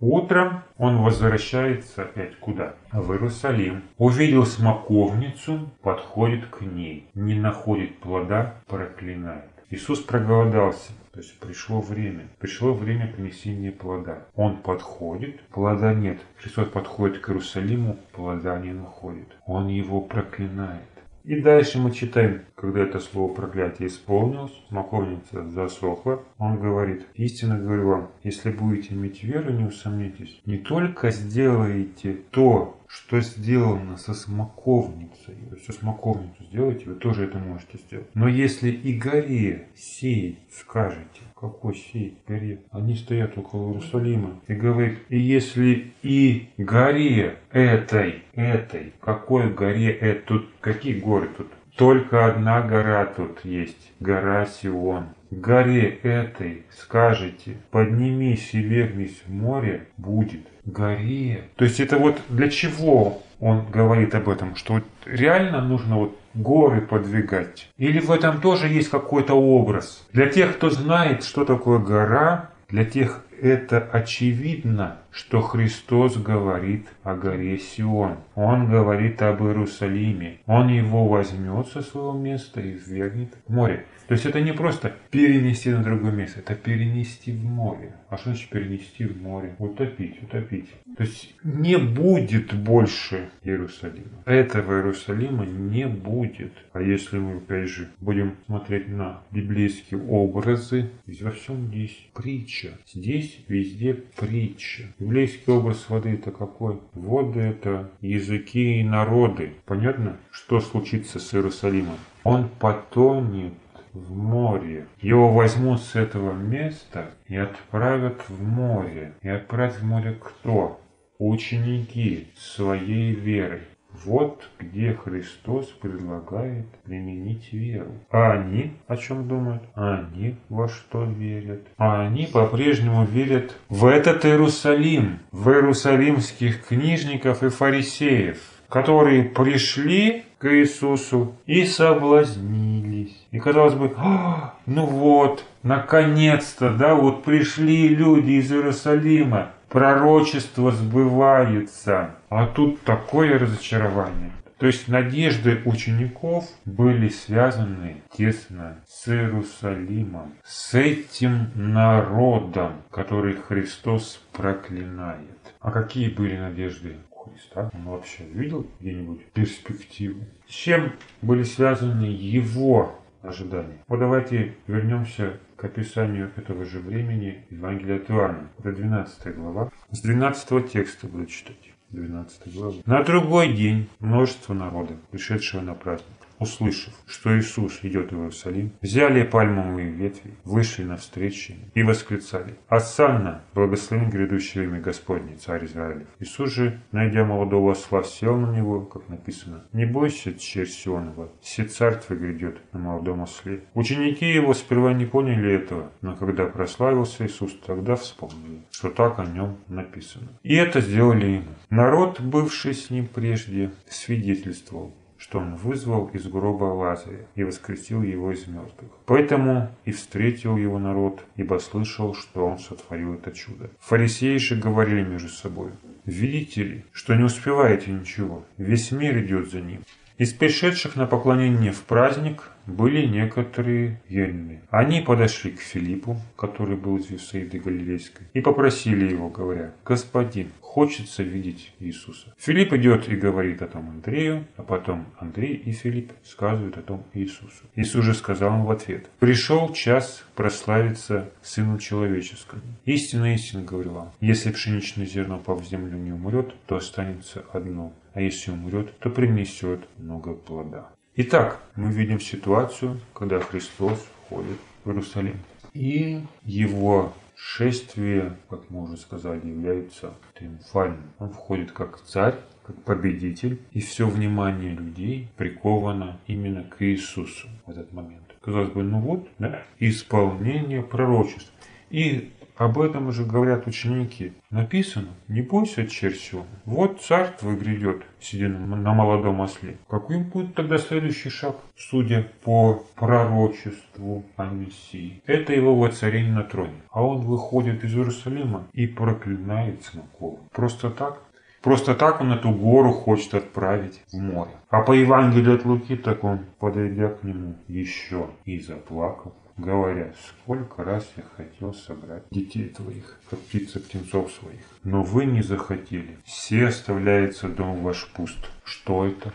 Утром он возвращается опять куда? В Иерусалим. Увидел смоковницу, подходит к ней, не находит плода, проклинает. Иисус проголодался, то есть пришло время. Пришло время принесения плода. Он подходит, плода нет. Христос подходит к Иерусалиму, плода не находит. Он его проклинает. И дальше мы читаем, когда это слово проклятие исполнилось, смоковница засохла, он говорит, истинно говорю вам, если будете иметь веру, не усомнитесь, не только сделаете то, что сделано со смоковницей, все смоковницу сделаете, вы тоже это можете сделать. Но если и горе сеять скажете, какой сеять горе? Они стоят около Иерусалима и говорит, и если и горе этой, этой, какой горе это, тут какие горы тут? Только одна гора тут есть, гора Сион. Горе этой скажете, поднимись и вернись в море, будет горе. То есть это вот для чего он говорит об этом, что реально нужно вот горы подвигать. Или в этом тоже есть какой-то образ. Для тех, кто знает, что такое гора, для тех это очевидно, что Христос говорит о горе Сион. Он говорит об Иерусалиме. Он его возьмет со своего места и ввергнет в море. То есть это не просто перенести на другое место, это перенести в море. А что значит перенести в море? Утопить, утопить. То есть не будет больше Иерусалима. Этого Иерусалима не будет. А если мы, опять же, будем смотреть на библейские образы, во всем здесь притча. Здесь везде притча. Библейский образ воды это какой? Воды это языки и народы. Понятно, что случится с Иерусалимом? Он потонет в море. Его возьмут с этого места и отправят в море. И отправят в море кто? Ученики своей верой. Вот где Христос предлагает применить веру. А они о чем думают? Они во что верят? А они по-прежнему верят в этот Иерусалим, в иерусалимских книжников и фарисеев, которые пришли к Иисусу и соблазнились. И казалось бы, «А, ну вот, наконец-то, да, вот пришли люди из Иерусалима, пророчество сбывается. А тут такое разочарование. То есть надежды учеников были связаны тесно с Иерусалимом, с этим народом, который Христос проклинает. А какие были надежды Христа? Он вообще видел где-нибудь перспективу? С чем были связаны его ожидания? Вот давайте вернемся к описанию этого же времени Евангелия от Иоанна. Это 12 глава. С 12 текста буду читать. 12 глава. На другой день множество народа, пришедшего на праздник, услышав, что Иисус идет в Иерусалим, взяли пальмовые ветви, вышли навстречу и восклицали «Ассанна, благословен грядущее имя Господне, царь Израилев». Иисус же, найдя молодого осла, сел на него, как написано «Не бойся, черь Сионова, все царь твой грядет на молодом осле». Ученики его сперва не поняли этого, но когда прославился Иисус, тогда вспомнили, что так о нем написано. И это сделали ему. Народ, бывший с ним прежде, свидетельствовал, что он вызвал из гроба Лазаря и воскресил его из мертвых. Поэтому и встретил его народ, ибо слышал, что он сотворил это чудо. Фарисеи же говорили между собой, «Видите ли, что не успеваете ничего, весь мир идет за ним». Из пришедших на поклонение в праздник были некоторые ельны. Они подошли к Филиппу, который был из Вифсаиды Галилейской, и попросили его, говоря, «Господин, хочется видеть Иисуса». Филипп идет и говорит о том Андрею, а потом Андрей и Филипп сказывают о том Иисусу. Иисус же сказал им в ответ, «Пришел час прославиться Сыну Человеческому. Истинно, истинно говорю вам, если пшеничное зерно по землю не умрет, то останется одно, а если умрет, то принесет много плода». Итак, мы видим ситуацию, когда Христос входит в Иерусалим. И его шествие, как мы уже сказали, является триумфальным. Он входит как царь, как победитель, и все внимание людей приковано именно к Иисусу в этот момент. Казалось бы, ну вот, да, исполнение пророчеств. И об этом уже говорят ученики. Написано, не бойся, черсион. Вот царь твой грядет, сидя на молодом осле. Какой будет тогда следующий шаг, судя по пророчеству о Мессии? Это его воцарение на троне. А он выходит из Иерусалима и проклинает сыноков. Просто так? Просто так он эту гору хочет отправить в море. А по Евангелию от Луки, так он, подойдя к нему, еще и заплакал говоря, сколько раз я хотел собрать детей твоих, как птица птенцов своих. Но вы не захотели. Все оставляется дом ваш пуст. Что это?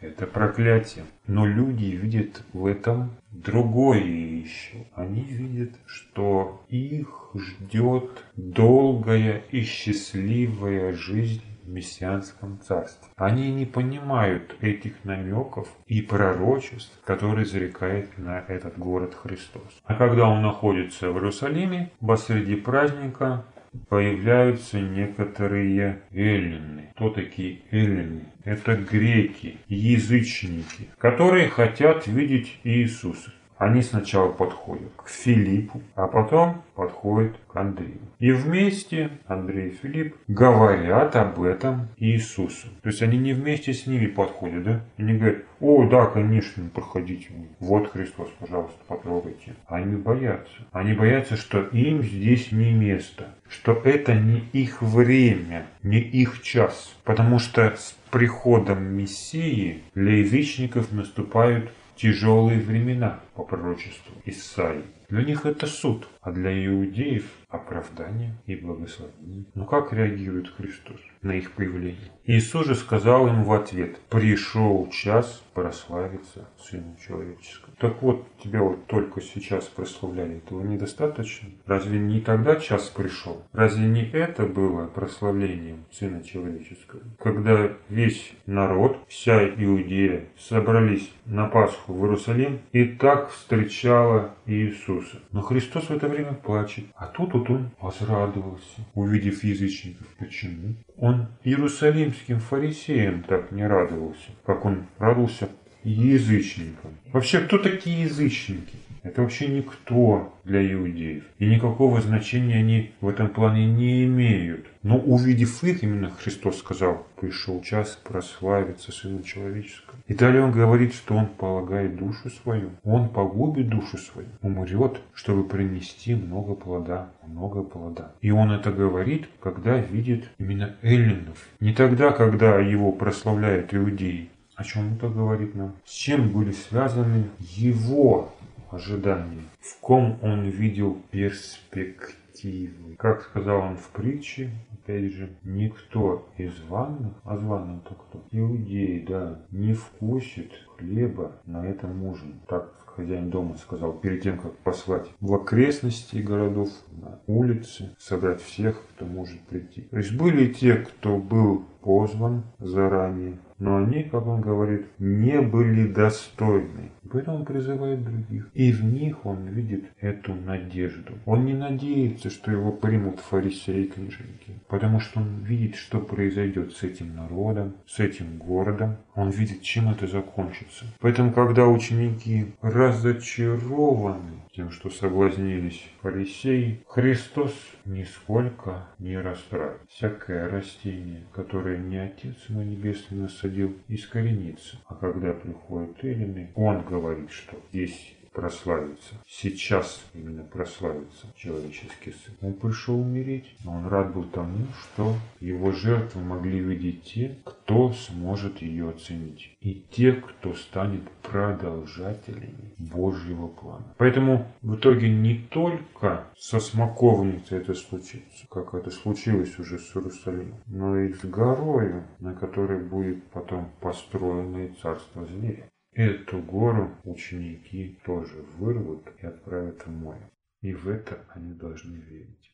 Это проклятие. Но люди видят в этом другое еще. Они видят, что их ждет долгая и счастливая жизнь мессианском царстве. Они не понимают этих намеков и пророчеств, которые зарекает на этот город Христос. А когда он находится в Иерусалиме, посреди праздника появляются некоторые эллины. Кто такие эллины? Это греки, язычники, которые хотят видеть Иисуса. Они сначала подходят к Филиппу, а потом подходят к Андрею. И вместе Андрей и Филипп говорят об этом Иисусу. То есть они не вместе с ними подходят, да? И не говорят, о, да, конечно, проходите. Вот Христос, пожалуйста, потрогайте. Они боятся. Они боятся, что им здесь не место. Что это не их время, не их час. Потому что с приходом Мессии для язычников наступают тяжелые времена по пророчеству Исаии. Для них это суд, а для иудеев оправдание и благословение. Но как реагирует Христос на их появление? Иисус же сказал им в ответ, пришел час прославиться Сыну Человеческому. Так вот, тебя вот только сейчас прославляли, этого недостаточно? Разве не тогда час пришел? Разве не это было прославлением Сына Человеческого? Когда весь народ, вся Иудея собрались на Пасху в Иерусалим и так встречала Иисуса. Но Христос в это время плачет. А тут вот он возрадовался, увидев язычников. Почему? Он иерусалимским фарисеям так не радовался, как он радовался язычникам. Вообще, кто такие язычники? Это вообще никто для иудеев. И никакого значения они в этом плане не имеют. Но увидев их, именно Христос сказал, пришел час прославиться Сыну Человеческому. И далее он говорит, что он полагает душу свою. Он погубит душу свою, умрет, чтобы принести много плода, много плода. И он это говорит, когда видит именно эллинов. Не тогда, когда его прославляют иудеи, о чем это говорит нам? С чем были связаны его ожидания? В ком он видел перспективы? Как сказал он в притче, опять же, никто из ванных, а званым то кто? Иудеи, да, не вкусит хлеба на этом ужине. Так хозяин дома сказал, перед тем, как послать в окрестности городов, на улицы, собрать всех, кто может прийти. То есть были те, кто был позван заранее, но они, как он говорит, не были достойны. Поэтому он призывает других. И в них он видит эту надежду. Он не надеется, что его примут фарисеи и книжники. Потому что он видит, что произойдет с этим народом, с этим городом. Он видит, чем это закончится. Поэтому, когда ученики разочарованы тем, что соблазнились фарисеи, Христос нисколько не расстраивает. Всякое растение, которое не Отец но Небесный насадил, искоренится. А когда приходят эллины, Он говорит, что здесь прославится. Сейчас именно прославится человеческий сын. Он пришел умереть, но он рад был тому, что его жертву могли видеть те, кто сможет ее оценить. И те, кто станет продолжателями Божьего плана. Поэтому в итоге не только со смоковницей это случится, как это случилось уже с Иерусалимом, но и с горою, на которой будет потом построено и царство зверя. Эту гору ученики тоже вырвут и отправят в море. И в это они должны верить.